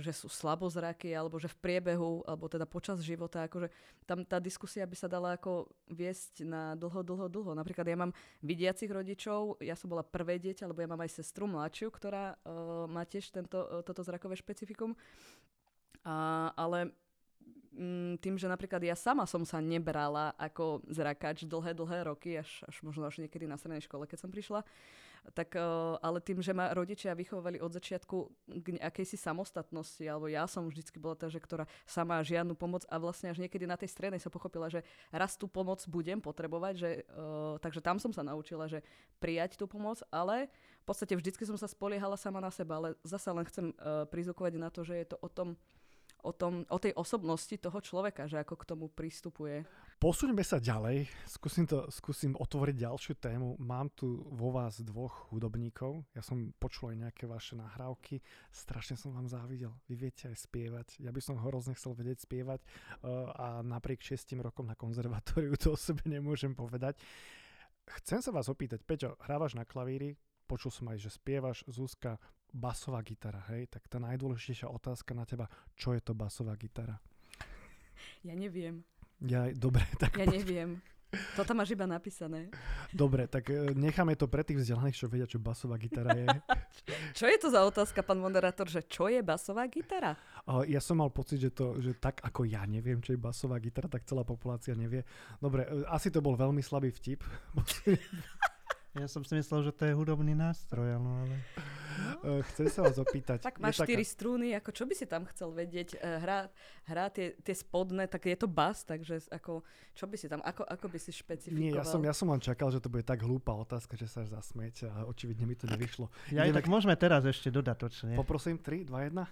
D: že sú slabozraky, alebo že v priebehu, alebo teda počas života, akože tam tá diskusia by sa dala ako viesť na dlho, dlho, dlho. Napríklad ja mám vidiacich rodičov, ja som bola prvé dieťa, lebo ja mám aj sestru mladšiu, ktorá uh, má tiež tento, uh, toto zrakové špecifikum. A, ale mm, tým, že napríklad ja sama som sa nebrala ako zrakač dlhé, dlhé roky, až, až možno až niekedy na strednej škole, keď som prišla, tak uh, ale tým, že ma rodičia vychovali od začiatku k akejsi samostatnosti, alebo ja som vždycky bola tá, že ktorá sama žiadnu pomoc a vlastne až niekedy na tej strednej som pochopila, že raz tú pomoc budem potrebovať, že, uh, takže tam som sa naučila, že prijať tú pomoc, ale v podstate vždycky som sa spoliehala sama na seba, ale zasa len chcem uh, prizvukovať na to, že je to o tom, o, tom, o tej osobnosti toho človeka, že ako k tomu pristupuje.
B: Posúďme sa ďalej, skúsim, to, skúsim otvoriť ďalšiu tému. Mám tu vo vás dvoch hudobníkov, ja som počul aj nejaké vaše nahrávky, strašne som vám závidel, vy viete aj spievať, ja by som hrozne chcel vedieť spievať uh, a napriek šestým rokom na konzervatóriu to o sebe nemôžem povedať. Chcem sa vás opýtať, Peťo, hrávaš na klavíri, počul som aj, že spievaš, Zuzka, basová gitara, hej, tak tá najdôležitejšia otázka na teba, čo je to basová gitara?
D: Ja neviem.
B: Ja, dobre, tak...
D: Ja neviem. To tam máš iba napísané.
B: Dobre, tak e, necháme to pre tých vzdelaných, čo vedia, čo basová gitara je.
D: čo je to za otázka, pán moderátor, že čo je basová gitara?
B: Ja som mal pocit, že, to, že tak ako ja neviem, čo je basová gitara, tak celá populácia nevie. Dobre, e, asi to bol veľmi slabý vtip.
C: Ja som si myslel, že to je hudobný nástroj, ale...
B: No. Chcem sa vás opýtať.
D: Tak máš štyri taká... strúny, ako čo by si tam chcel vedieť? Hrá, hrá tie, tie spodné, tak je to bas, takže ako, čo by si tam, ako, ako by si špecifikoval?
B: Nie, ja som, ja som len čakal, že to bude tak hlúpa otázka, že sa až zasmiete a očividne mi to nevyšlo.
C: Ja, tak môžeme teraz ešte dodatočne.
B: Poprosím, 3, 2, 1.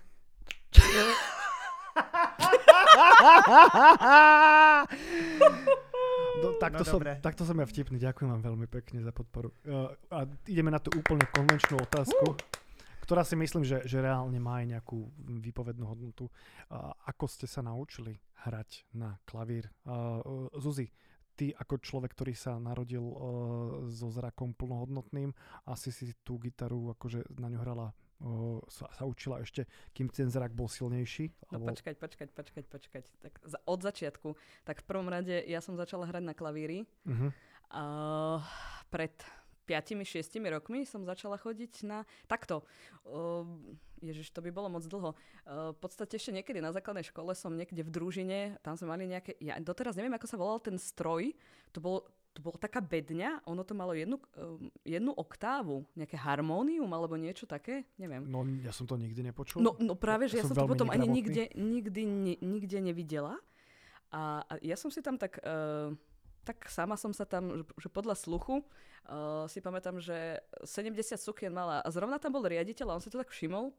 B: No, takto,
C: No,
B: som,
C: dobre.
B: takto som ja vtipný, ďakujem vám veľmi pekne za podporu. Uh, a ideme na tú úplne konvenčnú otázku, ktorá si myslím, že, že reálne má aj nejakú výpovednú hodnotu. Uh, ako ste sa naučili hrať na klavír? Uh, uh, Zuzi, ty ako človek, ktorý sa narodil uh, so zrakom plnohodnotným, asi si tú gitaru akože na ňu hrala uh, sa, sa učila ešte, kým ten zrak bol silnejší?
D: No počkať, počkať, počkať, počkať. Tak za, od začiatku. Tak v prvom rade ja som začala hrať na klavíri.
B: Uh-huh.
D: Uh, pred 5-6 rokmi som začala chodiť na... Takto. Uh, ježiš, to by bolo moc dlho. Uh, v podstate ešte niekedy na základnej škole som niekde v družine, tam sme mali nejaké... Ja doteraz neviem, ako sa volal ten stroj. To bolo, to bolo taká bedňa, ono to malo jednu, uh, jednu oktávu, nejaké harmónium alebo niečo také, neviem.
B: No ja som to nikdy nepočul.
D: No, no práve, že ja
B: Som
D: som to potom ani nikde, nikdy, nikde nevidela. A, a ja som si tam tak, uh, tak sama som sa tam, že, že podľa sluchu, uh, si pamätám, že 70 sukien mala a zrovna tam bol riaditeľ a on si to tak všimol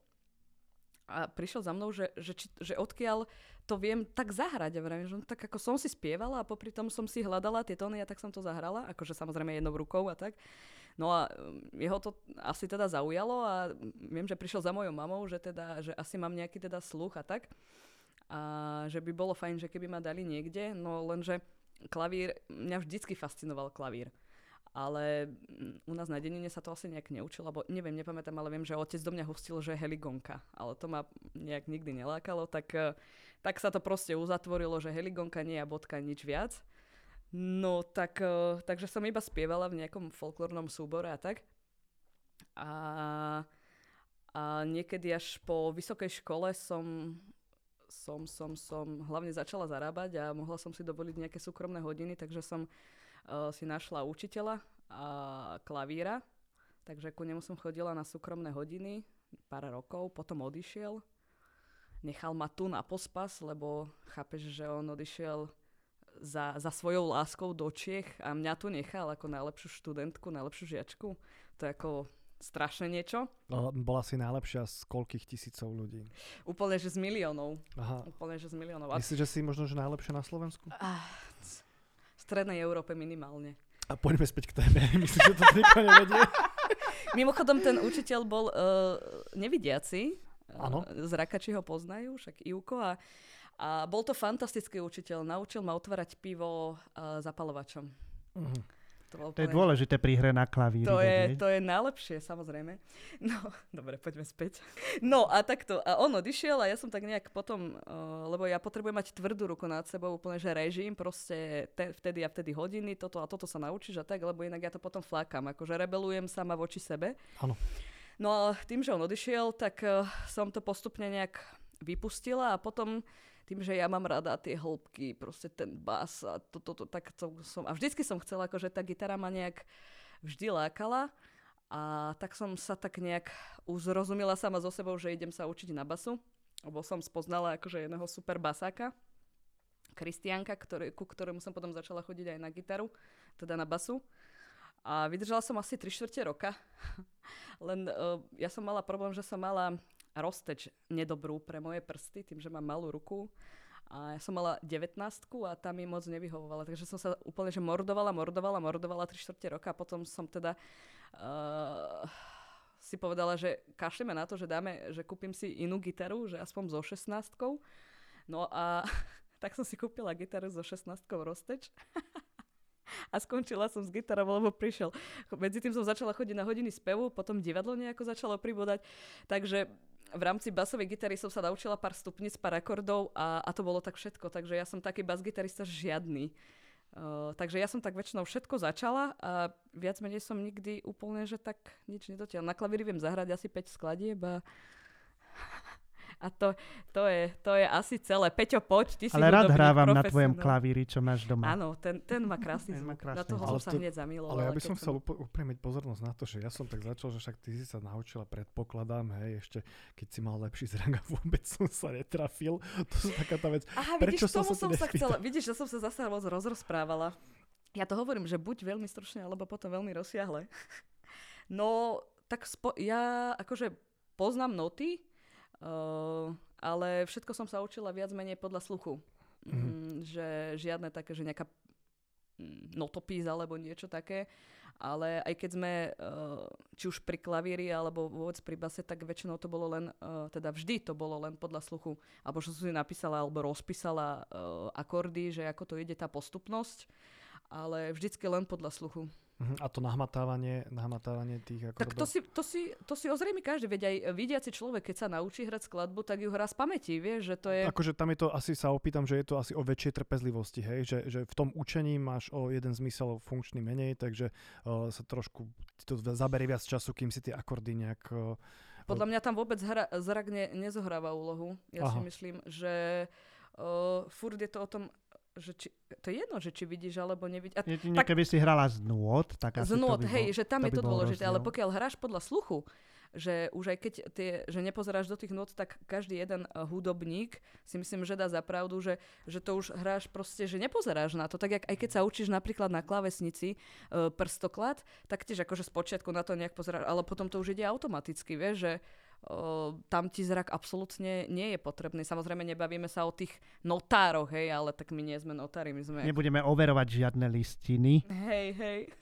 D: a prišiel za mnou, že, že, či, že odkiaľ to viem tak zahrať. A vravím, že no, tak ako som si spievala a popri tom som si hľadala tie tóny a tak som to zahrala, akože samozrejme jednou rukou a tak. No a um, jeho to asi teda zaujalo a viem, že prišiel za mojou mamou, že teda, že asi mám nejaký teda sluch a tak. A že by bolo fajn, že keby ma dali niekde, no lenže klavír, mňa vždycky fascinoval klavír. Ale mm, u nás na denine sa to asi nejak neučilo, lebo neviem, nepamätám, ale viem, že otec do mňa hustil, že heligonka. Ale to ma nejak nikdy nelákalo, tak, eh, tak sa to proste uzatvorilo, že heligonka nie a bodka nič viac. No tak, eh, takže som iba spievala v nejakom folklórnom súbore a tak. A, a niekedy až po vysokej škole som, som, som, som hlavne začala zarábať a mohla som si dovoliť nejaké súkromné hodiny, takže som si našla učiteľa a klavíra, takže ku nemu som chodila na súkromné hodiny pár rokov, potom odišiel. Nechal ma tu na pospas, lebo chápeš, že on odišiel za, za svojou láskou do Čiech a mňa tu nechal ako najlepšiu študentku, najlepšiu žiačku. To je ako strašné niečo.
B: Ale Bola si najlepšia z koľkých tisícov ľudí?
D: Úplne, že z miliónov.
B: Aha.
D: Úplne, že z miliónov.
B: Myslíš, že si možno že najlepšia na Slovensku?
D: Ah, strednej Európe minimálne.
B: A poďme späť k téme. Myslím, že to nikto nevedie.
D: Mimochodom, ten učiteľ bol uh, nevidiaci.
B: Áno.
D: Uh, zrakači ho poznajú, však Ivko. A, a bol to fantastický učiteľ. Naučil ma otvárať pivo uh, zapalovačom.
B: Mhm.
D: To,
C: To je dôležité pri hre na klavíri.
D: To je, to je najlepšie, samozrejme. No, dobre, poďme späť. No a takto. A on odišiel a ja som tak nejak potom, uh, lebo ja potrebujem mať tvrdú ruku nad sebou, úplne, že režim, proste te, vtedy a vtedy hodiny, toto a toto sa naučíš a tak, lebo inak ja to potom flákam, akože rebelujem sama voči sebe.
B: Áno.
D: No a tým, že on odišiel, tak uh, som to postupne nejak vypustila a potom tým, že ja mám rada tie hĺbky, proste ten bas a toto, to, to, tak to som, a vždycky som chcela, akože tá gitara ma nejak vždy lákala a tak som sa tak nejak uzrozumila sama so sebou, že idem sa učiť na basu, lebo som spoznala akože jedného super basáka, Kristianka, ktorý, ku ktorému som potom začala chodiť aj na gitaru, teda na basu. A vydržala som asi 3 čtvrte roka. Len uh, ja som mala problém, že som mala rozteč nedobrú pre moje prsty, tým, že mám malú ruku. A ja som mala 19 a tá mi moc nevyhovovala. Takže som sa úplne že mordovala, mordovala, mordovala 3 čtvrte roka. A potom som teda uh, si povedala, že kašleme na to, že dáme, že kúpim si inú gitaru, že aspoň so 16 No a tak som si kúpila gitaru so 16 rozteč. A skončila som s gitarou, lebo prišiel. Medzi tým som začala chodiť na hodiny spevu, potom divadlo nejako začalo pribúdať. Takže v rámci basovej gitary som sa naučila pár stupnic, pár akordov a, a to bolo tak všetko. Takže ja som taký bas-gitarista žiadny. Uh, takže ja som tak väčšinou všetko začala a viac menej som nikdy úplne, že tak nič nedotiaľ. Na klavíri viem zahrať asi 5 skladieb a, a to, to, je, to je asi celé. Peťo, poď, ty si
C: Ale rád hrávam na tvojom klavíri, čo máš doma.
D: Áno, ten, ten má krásny
C: Ten má
D: zvuk.
C: krásny
D: na toho som sa hneď zamilovala.
B: Ale ja by som chcel upriamiť pozornosť na to, že ja som tak začal, že však ty si sa naučila, predpokladám, hej, ešte keď si mal lepší zrak a vôbec som sa netrafil. To sú taká tá vec.
D: Aha,
B: Prečo
D: vidíš,
B: som
D: tomu som sa chcela, vidíš, že som sa zase moc rozprávala. Ja to hovorím, že buď veľmi stručne, alebo potom veľmi rozsiahle. No, tak spo- ja akože poznám noty, uh, ale všetko som sa učila viac menej podľa sluchu.
B: Mhm.
D: Mm, že žiadne také, že nejaká mm, notopis alebo niečo také. Ale aj keď sme uh, či už pri klavíri alebo vôbec pri base, tak väčšinou to bolo len, uh, teda vždy to bolo len podľa sluchu. Alebo že som si napísala alebo rozpísala uh, akordy, že ako to ide tá postupnosť. Ale vždycky len podľa sluchu.
B: Uh-huh. A to nahmatávanie, nahmatávanie tých akordov?
D: Tak to si, to si, to si ozrejme každý. Veď aj vidiaci človek, keď sa naučí hrať skladbu, tak ju hrá z pamäti, vieš, že to je...
B: Akože tam je to, asi sa opýtam, že je to asi o väčšej trpezlivosti, hej, že, že v tom učení máš o jeden zmysel funkčný menej, takže uh, sa trošku to zaberie viac času, kým si tie akordy nejak... Uh,
D: Podľa mňa tam vôbec hra, zrak ne, nezohráva úlohu. Ja Aha. si myslím, že uh, furt je to o tom, že či, to je jedno, že či vidíš alebo nevidíš. A,
C: tak, keby si hrala z nôd, tak
D: asi Z nôd, to by hej, bol, že tam to je to dôležité, rozdiel. ale pokiaľ hráš podľa sluchu, že už aj keď tie, že nepozeráš do tých nôd, tak každý jeden uh, hudobník si myslím, že dá za pravdu, že, že to už hráš proste, že nepozeráš na to. Tak jak, aj keď sa učíš napríklad na klavesnici uh, prstoklad, tak tiež akože spočiatku na to nejak pozeráš, ale potom to už ide automaticky, vieš, že tam ti zrak absolútne nie je potrebný. Samozrejme, nebavíme sa o tých notároch, hej, ale tak my nie sme notári, my sme...
C: Nebudeme overovať žiadne listiny.
D: Hej, hej.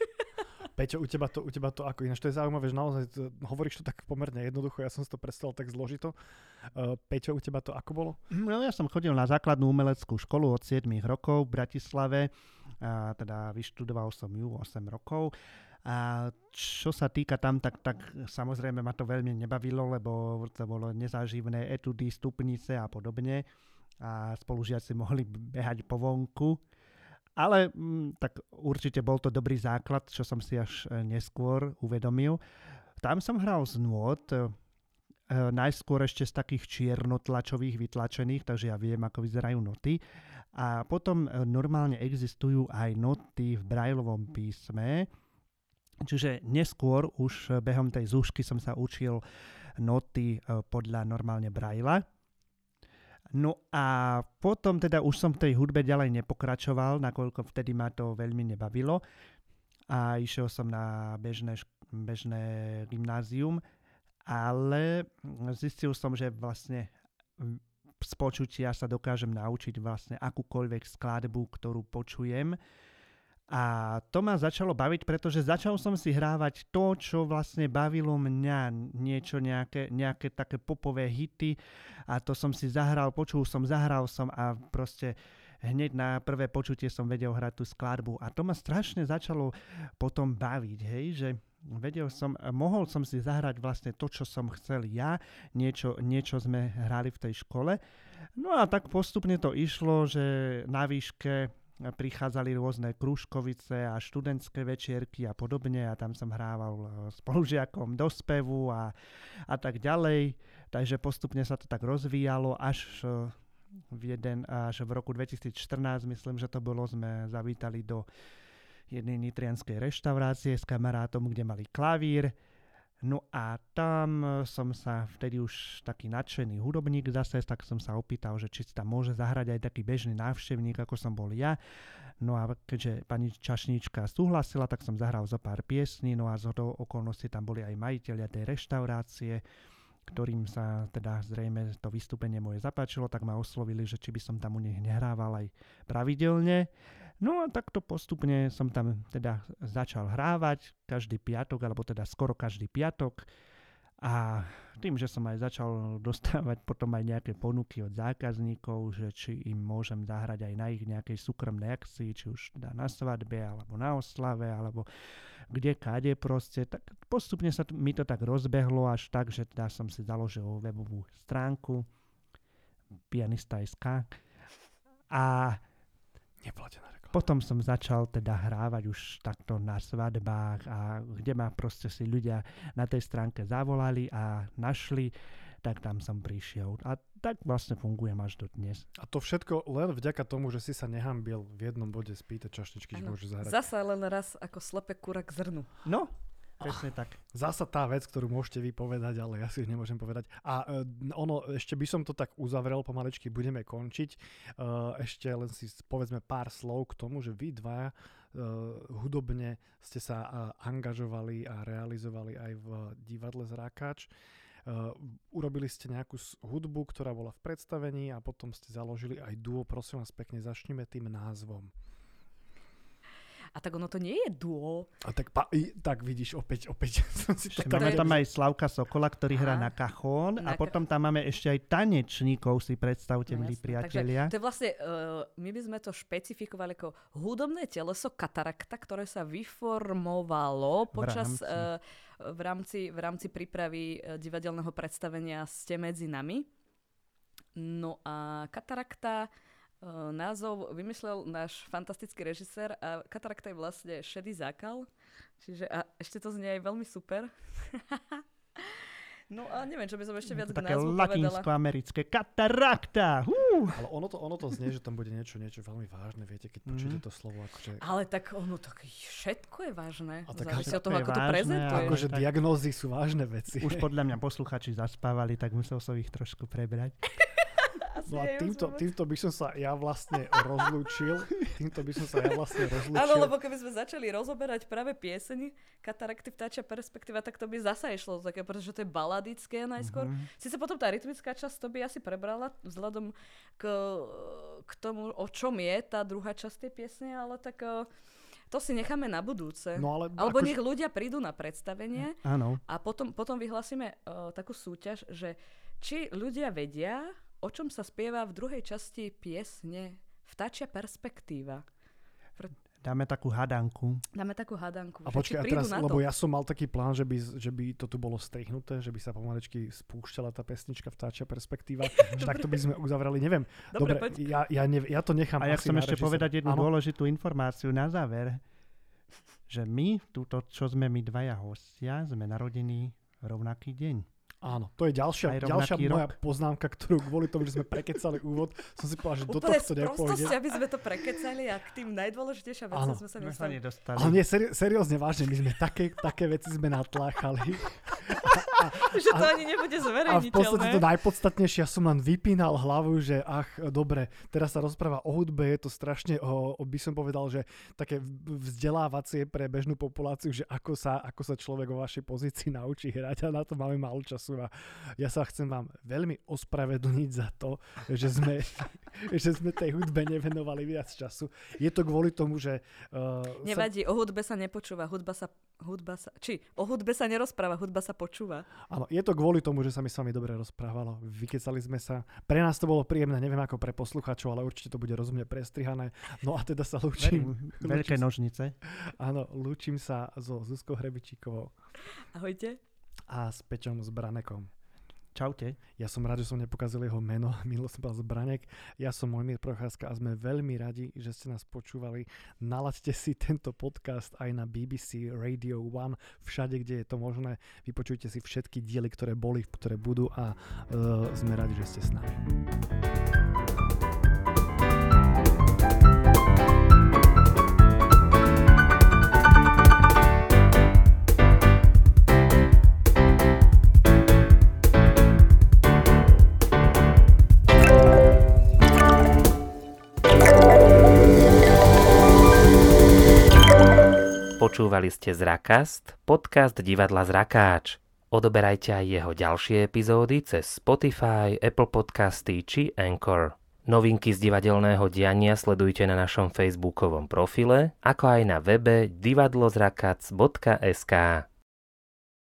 B: Peťo, u teba, to, u teba to ako ináč, to je zaujímavé, že naozaj to, hovoríš to tak pomerne jednoducho, ja som si to predstavil tak zložito. Uh, Peťo, u teba to ako bolo?
C: No ja som chodil na základnú umeleckú školu od 7 rokov v Bratislave, a teda vyštudoval som ju 8 rokov. A čo sa týka tam, tak, tak samozrejme ma to veľmi nebavilo, lebo to bolo nezáživné etudy, stupnice a podobne. A spolužiaci mohli behať po vonku. Ale mm, tak určite bol to dobrý základ, čo som si až e, neskôr uvedomil. Tam som hral z nôd, e, najskôr ešte z takých čiernotlačových vytlačených, takže ja viem, ako vyzerajú noty. A potom e, normálne existujú aj noty v brajlovom písme, Čiže neskôr už behom tej zúšky som sa učil noty e, podľa normálne Braila. No a potom teda už som v tej hudbe ďalej nepokračoval, nakoľko vtedy ma to veľmi nebavilo. A išiel som na bežné, bežné gymnázium, ale zistil som, že vlastne z počutia sa dokážem naučiť vlastne akúkoľvek skladbu, ktorú počujem a to ma začalo baviť, pretože začal som si hrávať to, čo vlastne bavilo mňa, niečo, nejaké, nejaké také popové hity a to som si zahral, počul som, zahral som a proste hneď na prvé počutie som vedel hrať tú skladbu a to ma strašne začalo potom baviť, hej, že vedel som, mohol som si zahrať vlastne to, čo som chcel ja, niečo, niečo sme hrali v tej škole. No a tak postupne to išlo, že na výške prichádzali rôzne kružkovice a študentské večierky a podobne a tam som hrával e, spolužiakom do spevu a, a tak ďalej. Takže postupne sa to tak rozvíjalo až e, v, jeden, až v roku 2014, myslím, že to bolo, sme zavítali do jednej nitrianskej reštaurácie s kamarátom, kde mali klavír No a tam e, som sa vtedy už taký nadšený hudobník zase, tak som sa opýtal, že či si tam môže zahrať aj taký bežný návštevník, ako som bol ja. No a keďže pani Čašníčka súhlasila, tak som zahral zo pár piesní, no a z okolností tam boli aj majiteľia tej reštaurácie, ktorým sa teda zrejme to vystúpenie moje zapáčilo, tak ma oslovili, že či by som tam u nich nehrával aj pravidelne. No a takto postupne som tam teda začal hrávať každý piatok, alebo teda skoro každý piatok. A tým, že som aj začal dostávať potom aj nejaké ponuky od zákazníkov, že či im môžem zahrať aj na ich nejakej súkromnej akcii, či už teda na svadbe, alebo na oslave, alebo kde kade proste, tak postupne sa mi to tak rozbehlo až tak, že teda som si založil webovú stránku pianista.sk a
B: Neplatená
C: potom som začal teda hrávať už takto na svadbách a kde ma proste si ľudia na tej stránke zavolali a našli, tak tam som prišiel. A tak vlastne fungujem až do dnes.
B: A to všetko len vďaka tomu, že si sa nehambil v jednom bode spýtať čašničky, že môže zahrať.
D: Zasa len raz ako slepe kura k zrnu.
C: No, Presne tak.
B: Zasa tá vec, ktorú môžete vypovedať, ale ja si ju nemôžem povedať. A uh, ono, ešte by som to tak uzavrel pomaličky, budeme končiť. Uh, ešte len si povedzme pár slov k tomu, že vy dva uh, hudobne ste sa angažovali a realizovali aj v divadle Zrákač. Urobili ste nejakú hudbu, ktorá bola v predstavení a potom ste založili aj duo. Prosím vás pekne, začneme tým názvom.
D: A tak ono to nie je duo.
B: A tak, pa, i, tak vidíš, opäť, opäť som si to.
C: Máme tam aj Slavka Sokola, ktorý hrá na kachón
D: Na
C: a potom tam máme ešte aj tanečníkov, si predstavte,
D: No
C: milí priatelia.
D: To je vlastne, uh, my by sme to špecifikovali ako hudobné teleso katarakta, ktoré sa vyformovalo počas
C: rámci.
D: uh, v rámci, v rámci prípravy uh, divadelného predstavenia Ste medzi nami. No a katarakta uh, názov vymyslel náš fantastický režisér a katarakta je vlastne šedý zákal. Čiže a ešte to znie aj veľmi super. no a neviem, čo by som ešte viac k
C: Také
D: názvu povedala.
C: latinsko-americké katarakta. Hú!
B: Ale ono to, ono to znie, že tam bude niečo, niečo veľmi vážne, viete, keď počujete
C: Mhm.
B: to slovo, akože,
D: Ale tak ono, tak všetko je vážne.
B: A tak
D: Závisí
C: všetko
D: od toho, ako to
C: vážne,
D: prezentuješ.
C: ale-
B: akože
C: tak-
B: diagnózy sú vážne veci.
C: Už podľa mňa posluchači zaspávali, tak musel som ich trošku prebrať.
B: No a týmto, týmto by som sa ja vlastne rozlúčil. Týmto by som sa ja vlastne rozlúčil.
D: Áno, lebo keby sme začali rozoberať práve pieseň Katarakty vtáčia perspektíva, tak to by zasa išlo také, pretože to je baladické najskôr.
C: Mhm.
D: Sice potom tá rytmická časť to by asi prebrala vzhľadom k, k tomu, o čom je tá druhá časť tej piesne, ale tak eh, to si necháme na budúce.
B: No ale
D: Alebo
B: akože-
D: nech ľudia prídu na predstavenie
C: Áno.
D: A potom, potom vyhlásime uh, takú súťaž, že či ľudia vedia, o čom sa spieva v druhej časti piesne Vtáčia perspektíva.
C: Dáme takú hadanku.
D: Dáme takú hadanku.
B: A počkaj, a teraz, lebo ja som mal taký plán, že by, že by to tu bolo strihnuté, že by sa pomalečky spúšťala tá pesnička Vtáčia perspektíva. že takto by sme uzavreli, neviem.
D: Dobre,
B: Dobre,
D: poď.
B: ja, ja, ne, ja to nechám
C: A ja chcem ešte povedať jednu
B: Áno?
C: dôležitú informáciu na záver, že my, túto, čo sme my dvaja hostia, sme narodení rovnaký deň.
B: Áno, to je ďalšia, ďalšia moja poznámka, ktorú kvôli tomu, že sme prekecali úvod, som si povedal, že do
D: Úplne
B: tohto nepôjde.
D: aby sme to prekecali a k tým najdôležitejším veciam
B: Áno.
D: sme sa
C: Sme sa
D: nedostali.
C: nedostali.
B: Ale nie, seri- seriózne, vážne, my sme také, také veci sme natláchali.
D: Že to ani nebude
B: A v
D: zverejniteľné.
B: podstate to najpodstatnejšie, ja som len vypínal hlavu, že ach, dobre, teraz sa rozpráva o hudbe, je to strašne, o, o, by som povedal, že také vzdelávacie pre bežnú populáciu, že ako sa, ako sa človek vo vašej pozícii naučí hrať a na to máme málo času a ja sa chcem vám veľmi ospravedlniť za to, že sme, že sme tej hudbe nevenovali viac času. Je to kvôli tomu, že... Uh,
D: Nevadí, o hudbe sa nepočúva, hudba sa, hudba sa, či o hudbe sa nerozpráva, hudba sa počúva.
B: Áno, je to kvôli tomu, že sa mi s vami dobre rozprávalo. Vykecali sme sa. Pre nás to bolo príjemné, neviem ako pre poslucháčov, ale určite to bude rozumne prestrihané. No a teda sa lúčim.
C: Verím, veľké nožnice.
B: Áno, lúčim sa so Zuzkou Hrebičíkovou
D: Ahojte.
B: A s Peťom Zbranekom.
C: Čaute.
B: Ja som rád, že som nepokazil jeho meno. Minulo som povedal Zbranek. Ja som Mojmír Procházka a sme veľmi radi, že ste nás počúvali. Nalaďte si tento podcast aj na BBC Radio 1, všade, kde je to možné. Vypočujte si všetky diely, ktoré boli, ktoré budú a uh, sme radi, že ste s nami.
A: Počúvali ste Zrakast, podcast divadla Zrakáč. Odoberajte aj jeho ďalšie epizódy cez Spotify, Apple Podcasty či Anchor. Novinky z divadelného diania sledujte na našom facebookovom profile, ako aj na webe divadlozrakac.sk.